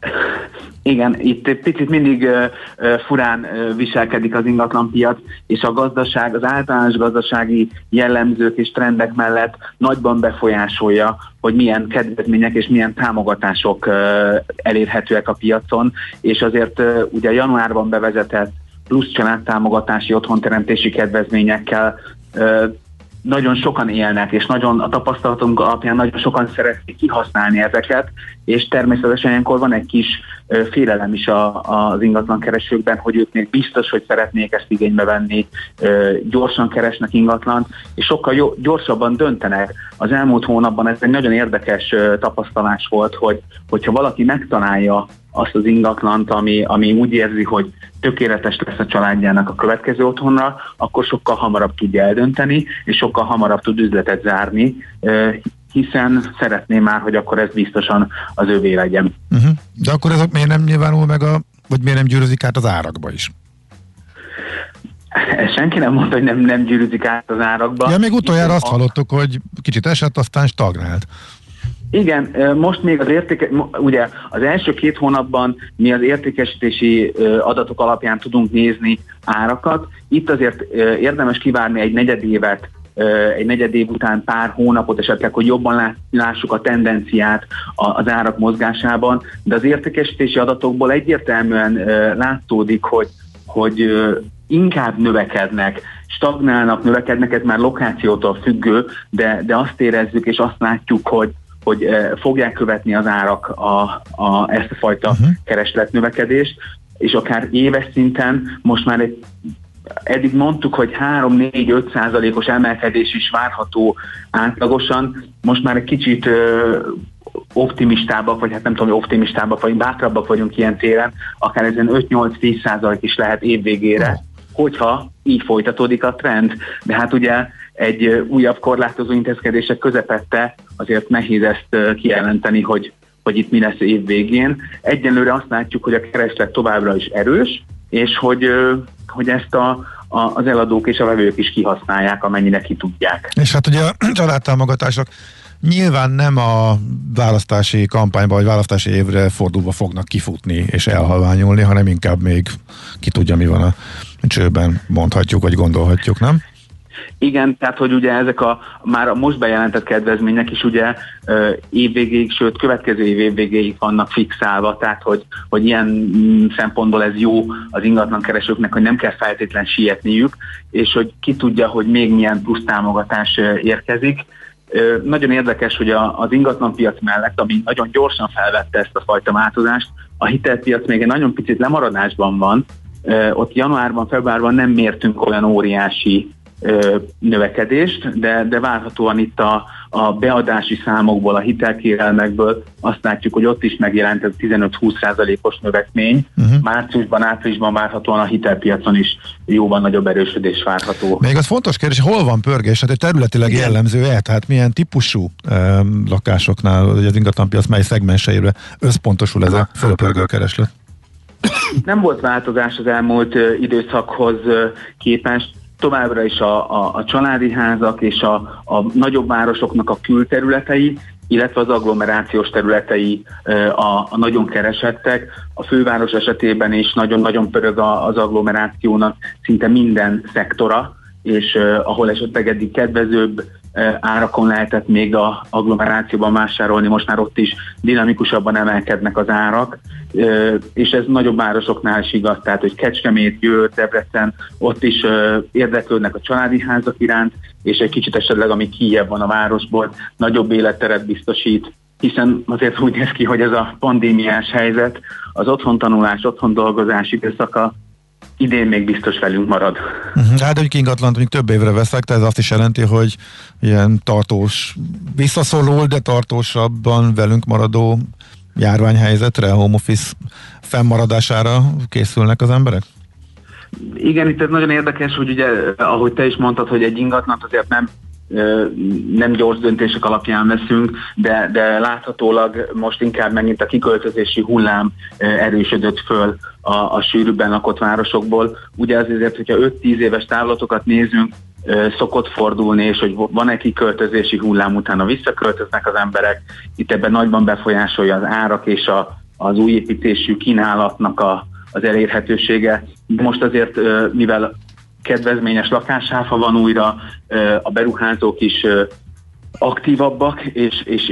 Igen, itt egy picit mindig ö, furán ö, viselkedik az ingatlanpiac, és a gazdaság, az általános gazdasági jellemzők és trendek mellett nagyban befolyásolja, hogy milyen kedvezmények és milyen támogatások ö, elérhetőek a piacon, és azért ö, ugye januárban bevezetett plusz családtámogatási otthonteremtési kedvezményekkel nagyon sokan élnek, és nagyon a tapasztalatunk alapján nagyon sokan szeretnék kihasználni ezeket, és természetesen ilyenkor van egy kis félelem is a, az ingatlan keresőkben, hogy ők még biztos, hogy szeretnék ezt igénybe venni, gyorsan keresnek ingatlan, és sokkal jó, gyorsabban döntenek. Az elmúlt hónapban ez egy nagyon érdekes tapasztalás volt, hogy hogyha valaki megtalálja azt az ingatlant, ami, ami úgy érzi, hogy tökéletes lesz a családjának a következő otthonra, akkor sokkal hamarabb tudja eldönteni, és sokkal hamarabb tud üzletet zárni, hiszen szeretné már, hogy akkor ez biztosan az övé legyen. Uh-huh. De akkor ez miért nem nyilvánul meg a, vagy miért nem gyűrűzik át az árakba is? Senki nem mondta, hogy nem, nem gyűrűzik át az árakba. Ja, még utoljára azt hallottuk, hogy kicsit esett, aztán stagnált. Igen, most még az értéke, ugye az első két hónapban mi az értékesítési adatok alapján tudunk nézni árakat. Itt azért érdemes kivárni egy negyedévet, ö, egy negyed év után pár hónapot esetleg, hogy jobban lá- lássuk a tendenciát az árak mozgásában, de az értékesítési adatokból egyértelműen látszódik, hogy, hogy inkább növekednek, stagnálnak, növekednek, ez már lokációtól függő, de, de azt érezzük és azt látjuk, hogy, hogy eh, fogják követni az árak a, a, ezt a fajta uh-huh. keresletnövekedést, és akár éves szinten most már egy eddig mondtuk, hogy 3-4-5 százalékos emelkedés is várható átlagosan, most már egy kicsit ö, optimistábbak, vagy hát nem tudom, optimistábbak, vagy bátrabbak vagyunk ilyen téren, akár ezen 5-8-10 százalék is lehet évvégére, hogyha így folytatódik a trend. De hát ugye egy újabb korlátozó intézkedések közepette azért nehéz ezt kijelenteni, hogy, hogy itt mi lesz év végén. Egyenlőre azt látjuk, hogy a kereslet továbbra is erős, és hogy, hogy ezt a, a, az eladók és a vevők is kihasználják, amennyire ki tudják. És hát ugye a családtámogatások nyilván nem a választási kampányba vagy választási évre fordulva fognak kifutni és elhalványulni, hanem inkább még ki tudja, mi van a csőben, mondhatjuk, vagy gondolhatjuk, nem? Igen, tehát hogy ugye ezek a már a most bejelentett kedvezmények is ugye évvégéig, sőt következő év évvégéig vannak fixálva, tehát hogy, hogy ilyen mm, szempontból ez jó az ingatlan keresőknek, hogy nem kell feltétlen sietniük, és hogy ki tudja, hogy még milyen plusz támogatás érkezik. Nagyon érdekes, hogy az ingatlanpiac mellett, ami nagyon gyorsan felvette ezt a fajta változást, a hitelpiac még egy nagyon picit lemaradásban van, ott januárban, februárban nem mértünk olyan óriási növekedést, de, de várhatóan itt a, a beadási számokból, a hitelkérelmekből azt látjuk, hogy ott is megjelent ez 15-20%-os növekmény. Uh-huh. Márciusban, áprilisban várhatóan a hitelpiacon is jóval nagyobb erősödés várható. Még az fontos kérdés, hol van pörgés? Hát területileg Igen. jellemző-e? Tehát milyen típusú um, lakásoknál, vagy az ingatlanpiac mely szegmenseire összpontosul ez a fölpörgő kereslet? Nem volt változás az elmúlt időszakhoz képest továbbra is a, a, a családi házak és a, a nagyobb városoknak a külterületei, illetve az agglomerációs területei a, a nagyon keresettek. A főváros esetében is nagyon-nagyon pörög az agglomerációnak szinte minden szektora, és ahol esetleg eddig kedvezőbb árakon lehetett még a agglomerációban vásárolni, most már ott is dinamikusabban emelkednek az árak, és ez nagyobb városoknál is igaz, tehát hogy Kecskemét, Győr, Debrecen, ott is érdeklődnek a családi házak iránt, és egy kicsit esetleg, ami kijebb van a városból, nagyobb életteret biztosít, hiszen azért úgy néz ki, hogy ez a pandémiás helyzet, az otthon tanulás, otthon dolgozás időszaka idén még biztos velünk marad. Uh-huh. Hát, hogy ingatlant még több évre veszek, tehát ez azt is jelenti, hogy ilyen tartós, visszaszorul, de tartósabban velünk maradó járványhelyzetre, home office fennmaradására készülnek az emberek? Igen, itt ez nagyon érdekes, hogy ugye, ahogy te is mondtad, hogy egy ingatlant azért nem nem gyors döntések alapján veszünk, de, de láthatólag most inkább megint a kiköltözési hullám erősödött föl a, a sűrűbben lakott városokból. Ugye azért, hogyha 5-10 éves távlatokat nézünk, szokott fordulni, és hogy van-e kiköltözési hullám, utána visszaköltöznek az emberek. Itt ebben nagyban befolyásolja az árak és a, az új építésű kínálatnak a, az elérhetősége. Most azért, mivel kedvezményes lakásáfa van újra, a beruházók is aktívabbak, és, és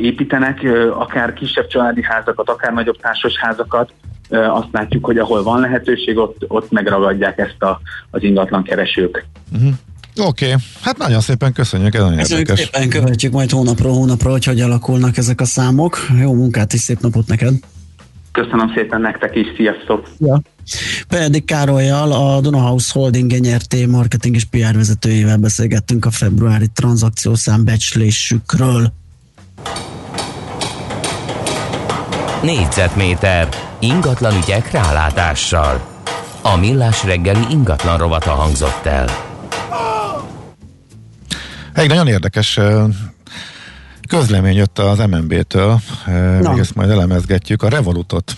építenek akár kisebb családi házakat, akár nagyobb társasházakat, azt látjuk, hogy ahol van lehetőség, ott, ott megragadják ezt a, az ingatlan keresők. Uh-huh. Oké, okay. hát nagyon szépen köszönjük, ez nagyon Köszönjük érdekes. szépen, követjük majd hónapról hónapra, hogy hogy alakulnak ezek a számok. Jó munkát és szép napot neked! Köszönöm szépen nektek is, sziasztok! Ja. Pedig Károlyjal, a Dunahouse Holding NRT marketing és PR vezetőjével beszélgettünk a februári tranzakciószám becslésükről. Négyzetméter ingatlan ügyek rálátással. A millás reggeli ingatlan rovata hangzott el. Egy nagyon érdekes közlemény jött az MNB-től, még ezt majd elemezgetjük. A Revolutot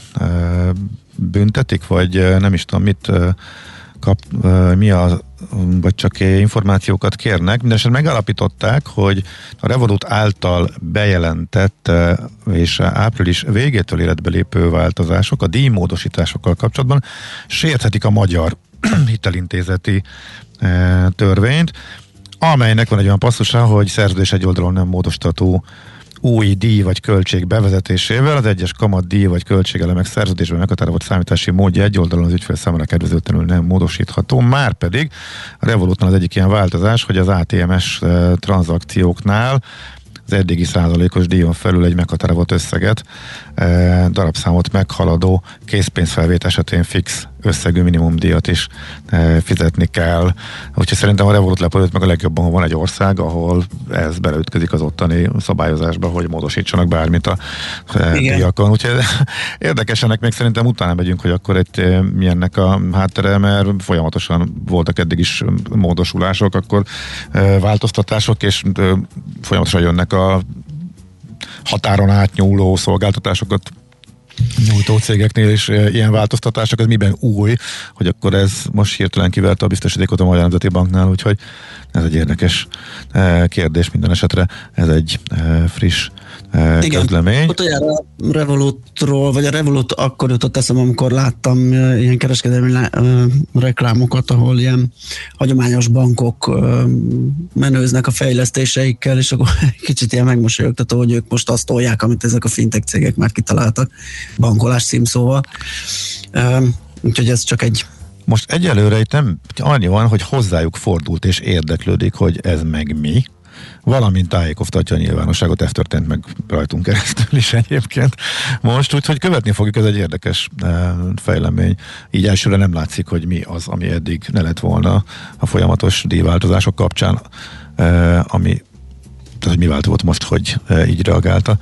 büntetik, vagy nem is tudom mit kap, mi a, vagy csak információkat kérnek. Mindenesetre megállapították, hogy a Revolut által bejelentett és április végétől életbe lépő változások a díjmódosításokkal kapcsolatban sérthetik a magyar hitelintézeti törvényt, amelynek van egy olyan passzusa, hogy szerződés egy oldalon nem módosítató új díj vagy költség bevezetésével az egyes kamat díj vagy költségelemek szerződésben meghatározott számítási módja egy oldalon az ügyfél számára kedvezőtlenül nem módosítható. Már pedig a Revolutnál az egyik ilyen változás, hogy az ATMS eh, tranzakcióknál az eddigi százalékos díjon felül egy meghatározott összeget, e, darabszámot meghaladó készpénzfelvét esetén fix összegű minimumdíjat is e, fizetni kell. Úgyhogy szerintem a Revolut lepődött meg a legjobban, ha van egy ország, ahol ez beleütközik az ottani szabályozásba, hogy módosítsanak bármit a e, díjakon. Úgyhogy érdekes ennek még szerintem utána megyünk, hogy akkor egy e, milyennek a háttere, mert folyamatosan voltak eddig is módosulások, akkor változtatások, és folyamatosan jönnek a határon átnyúló szolgáltatásokat nyújtó cégeknél is eh, ilyen változtatások, ez miben új, hogy akkor ez most hirtelen kiverte a biztosítékot a Magyar Nemzeti Banknál, úgyhogy ez egy érdekes eh, kérdés minden esetre, ez egy eh, friss igen, közlemény. Utoljára a Revolutról, vagy a Revolut akkor jutott eszem, amikor láttam ilyen kereskedelmi reklámokat, ahol ilyen hagyományos bankok menőznek a fejlesztéseikkel, és akkor kicsit ilyen megmosolyogtató, hogy ők most azt tolják, amit ezek a fintech cégek már kitaláltak, bankolás címszóval. Úgyhogy ez csak egy most egyelőre itt nem annyi van, hogy hozzájuk fordult és érdeklődik, hogy ez meg mi, valamint tájékoztatja a nyilvánosságot, ez történt meg rajtunk keresztül is egyébként most, úgyhogy követni fogjuk, ez egy érdekes eh, fejlemény. Így elsőre nem látszik, hogy mi az, ami eddig ne lett volna a folyamatos díjváltozások kapcsán, eh, ami tehát, hogy mi változott most, hogy eh, így reagálta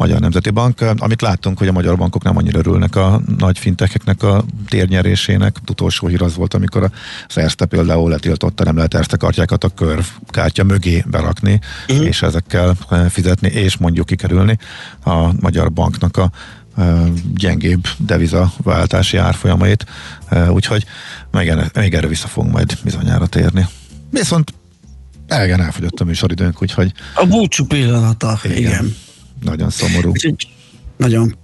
Magyar Nemzeti Bank. Amit láttunk, hogy a magyar bankok nem annyira örülnek a nagy fintekeknek a térnyerésének. Utolsó hír az volt, amikor az Erste például letiltotta, nem lehet Erste kártyákat a körv kártya mögé berakni, uh-huh. és ezekkel fizetni, és mondjuk kikerülni a magyar banknak a gyengébb devizaváltási árfolyamait, úgyhogy még, még erre vissza fogunk majd bizonyára térni. Viszont elgen elfogyott a műsoridőnk, úgyhogy... A búcsú pillanata, igen. igen. Nagyon szomorú. Nagyon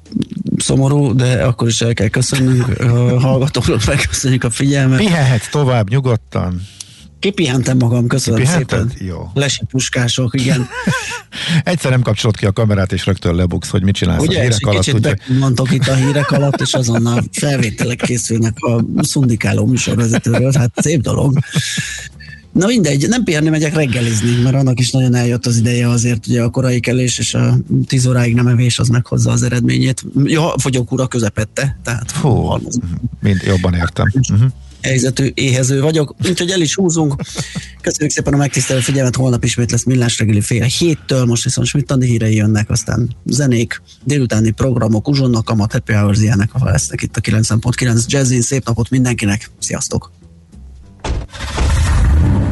szomorú, de akkor is el kell köszönnünk a hallgatóknak, megköszönjük a figyelmet. Pihenhetsz tovább nyugodtan. Kipihentem magam, köszönöm Kipihented? szépen. Jó. Lesi puskások, igen. Egyszer nem kapcsolod ki a kamerát, és rögtön lebuksz, hogy mit csinálsz ugye, a hírek alatt. Kicsit ugye... mondtok itt a hírek alatt, és azonnal felvételek készülnek a szundikáló műsorvezetőről, hát szép dolog. Na mindegy, nem pihenni megyek reggelizni, mert annak is nagyon eljött az ideje azért, ugye a korai kelés és a 10 óráig nem evés az meghozza az eredményét. Ja, fogyókúra közepette, tehát Fú, mind jobban értem. Uh-huh helyzetű, éhező vagyok, úgyhogy el is húzunk. Köszönjük szépen a megtisztelő figyelmet, holnap ismét lesz millás reggeli fél héttől, most viszont Smittandi hírei jönnek, aztán zenék, délutáni programok, uzsonnak, kamat, happy hours ilyenek, ha lesznek itt a 9.9 Jazzin. Szép napot mindenkinek, sziasztok!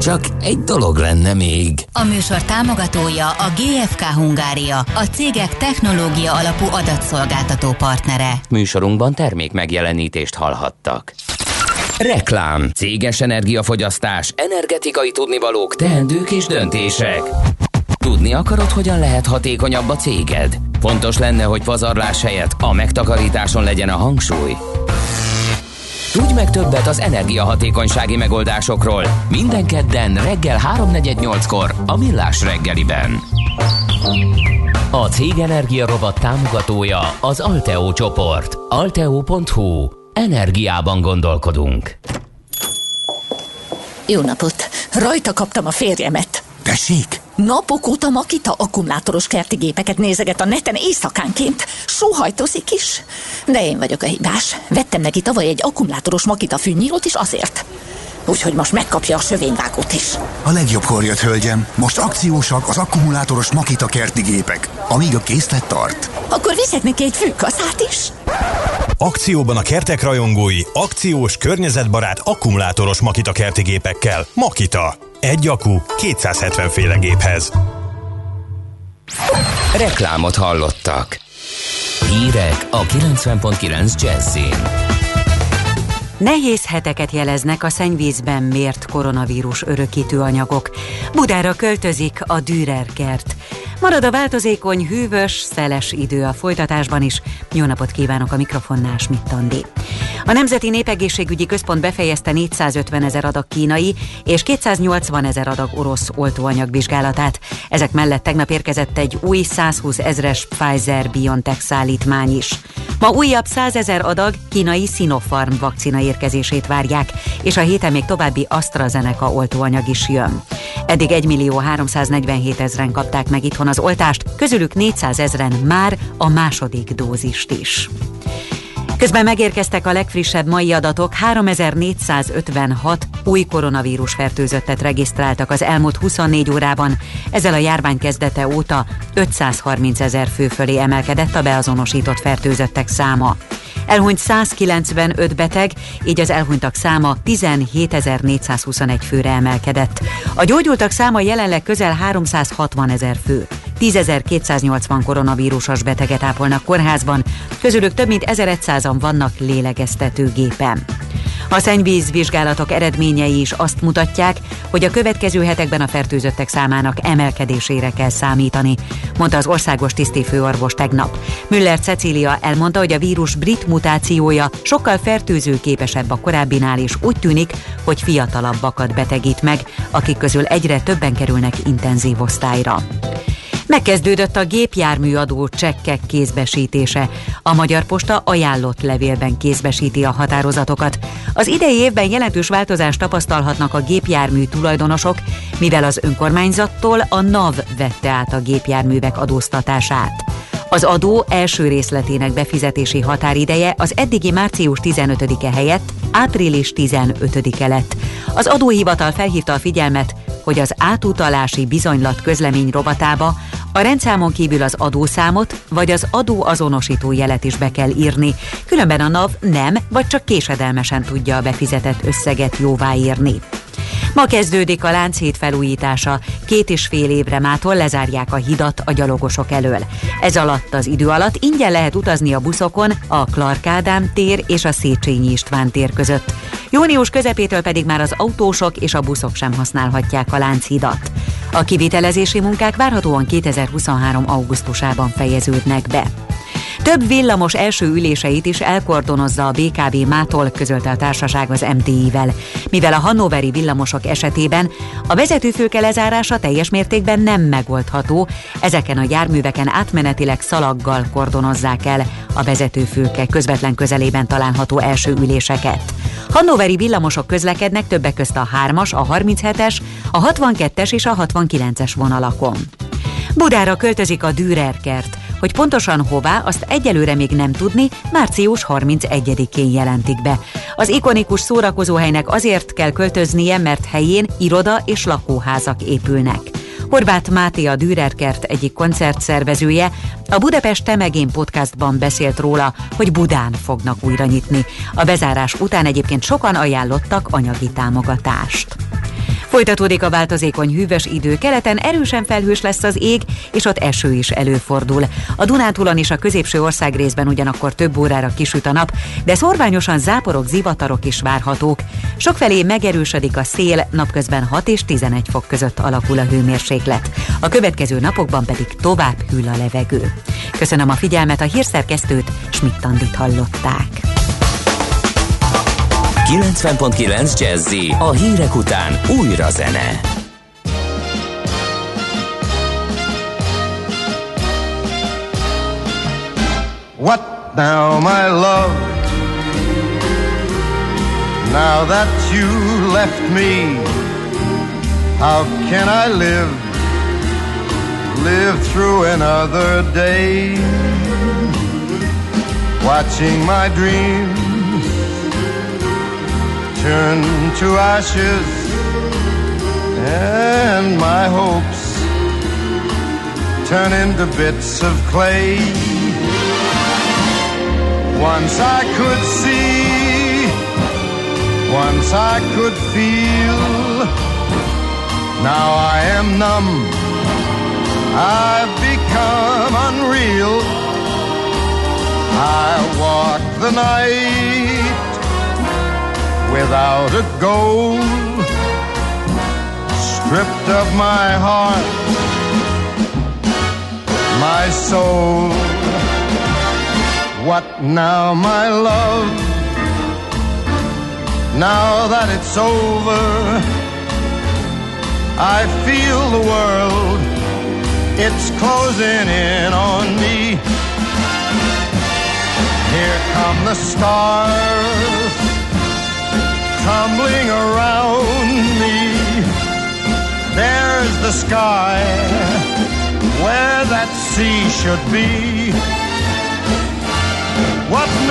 Csak egy dolog lenne még. A műsor támogatója a GFK Hungária, a cégek technológia alapú adatszolgáltató partnere. Műsorunkban termék megjelenítést hallhattak. Reklám, céges energiafogyasztás, energetikai tudnivalók, teendők és döntések. Tudni akarod, hogyan lehet hatékonyabb a céged? Fontos lenne, hogy pazarlás helyett a megtakarításon legyen a hangsúly. Tudj meg többet az energiahatékonysági megoldásokról minden kedden reggel 3.48-kor a Millás reggeliben. A Cég Energia Robot támogatója az Alteo csoport. Alteo.hu. Energiában gondolkodunk. Jó napot! Rajta kaptam a férjemet. Tessék? Napok óta Makita akkumulátoros kerti gépeket nézeget a neten éjszakánként. Sóhajtozik is. De én vagyok a hibás. Vettem neki tavaly egy akkumulátoros Makita fűnyírót is azért. Úgyhogy most megkapja a sövényvágót is. A legjobbkor jött, hölgyem. Most akciósak az akkumulátoros Makita kerti gépek, amíg a készlet tart. Akkor viszek neki egy fűkaszát is. Akcióban a kertek rajongói, akciós, környezetbarát, akkumulátoros Makita kerti gépekkel. Makita. Egy akku 270 féle géphez. Reklámot hallottak. Hírek a 90.9 Jazzin. Nehéz heteket jeleznek a szennyvízben mért koronavírus örökítő anyagok. Budára költözik a Dürer kert. Marad a változékony, hűvös, szeles idő a folytatásban is. Jó napot kívánok a mikrofonnál, Schmidt Andi. A Nemzeti Népegészségügyi Központ befejezte 450 ezer adag kínai és 280 ezer adag orosz oltóanyag vizsgálatát. Ezek mellett tegnap érkezett egy új 120 ezres Pfizer-BioNTech szállítmány is. Ma újabb 100 ezer adag kínai Sinopharm vakcina érkezését várják, és a héten még további AstraZeneca oltóanyag is jön. Eddig 1 millió 347 ezeren kapták meg itthon az oltást, közülük 400 ezeren már a második dózist is. Közben megérkeztek a legfrissebb mai adatok, 3456 új koronavírus fertőzöttet regisztráltak az elmúlt 24 órában. Ezzel a járvány kezdete óta 530 ezer fő fölé emelkedett a beazonosított fertőzöttek száma. Elhunyt 195 beteg, így az elhunytak száma 17.421 főre emelkedett. A gyógyultak száma jelenleg közel 360 ezer fő. 10.280 koronavírusos beteget ápolnak kórházban, közülük több mint 1100-an vannak lélegeztetőgépen. A szennyvíz vizsgálatok eredményei is azt mutatják, hogy a következő hetekben a fertőzöttek számának emelkedésére kell számítani, mondta az országos tisztifőorvos tegnap. Müller Cecília elmondta, hogy a vírus brit mutációja sokkal fertőzőképesebb a korábbinál, és úgy tűnik, hogy fiatalabbakat betegít meg, akik közül egyre többen kerülnek intenzív osztályra. Megkezdődött a gépjárműadó csekkek kézbesítése. A Magyar Posta ajánlott levélben kézbesíti a határozatokat. Az idei évben jelentős változást tapasztalhatnak a gépjármű tulajdonosok, mivel az önkormányzattól a NAV vette át a gépjárművek adóztatását. Az adó első részletének befizetési határideje az eddigi március 15-e helyett április 15-e lett. Az adóhivatal felhívta a figyelmet, hogy az átutalási bizonylat közlemény rovatába a rendszámon kívül az adószámot vagy az adóazonosító jelet is be kell írni, különben a NAV nem vagy csak késedelmesen tudja a befizetett összeget jóváírni. Ma kezdődik a Lánchíd felújítása. Két és fél évre mától lezárják a hidat a gyalogosok elől. Ez alatt az idő alatt ingyen lehet utazni a buszokon a Clark Ádám tér és a Széchenyi István tér között. Június közepétől pedig már az autósok és a buszok sem használhatják a Lánchidat. A kivitelezési munkák várhatóan 2023. augusztusában fejeződnek be. Több villamos első üléseit is elkordonozza a BKV mától, közölte a társaság az MTI-vel. Mivel a hannoveri villamosok esetében a vezetőfőke lezárása teljes mértékben nem megoldható, ezeken a járműveken átmenetileg szalaggal kordonozzák el a vezetőfőke közvetlen közelében található első üléseket. Hannoveri villamosok közlekednek többek közt a 3-as, a 37-es, a 62-es és a 69-es vonalakon. Budára költözik a Dürer kert. Hogy pontosan hová, azt egyelőre még nem tudni, március 31-én jelentik be. Az ikonikus szórakozóhelynek azért kell költöznie, mert helyén iroda és lakóházak épülnek. Horváth Máté a Dürerkert egyik koncertszervezője a Budapest Temegén podcastban beszélt róla, hogy Budán fognak újra nyitni. A bezárás után egyébként sokan ajánlottak anyagi támogatást. Folytatódik a változékony hűvös idő, keleten erősen felhős lesz az ég, és ott eső is előfordul. A Dunántúlon és a középső ország részben ugyanakkor több órára kisüt a nap, de szorványosan záporok, zivatarok is várhatók. Sokfelé megerősödik a szél, napközben 6 és 11 fok között alakul a hőmérséklet. A következő napokban pedig tovább hűl a levegő. Köszönöm a figyelmet, a hírszerkesztőt, Schmidt-Tandit hallották. 90.9 Jazzy a hírek után újra zene. What now, my love? Now that you left me, how can I live? Live through another day, watching my dreams turn to ashes and my hopes turn into bits of clay. Once I could see, once I could feel, now I am numb. I've become unreal. I walk the night without a goal, stripped of my heart, my soul. What now, my love? Now that it's over, I feel the world, it's closing in on me. Here come the stars tumbling around me. There's the sky where that sea should be. What now?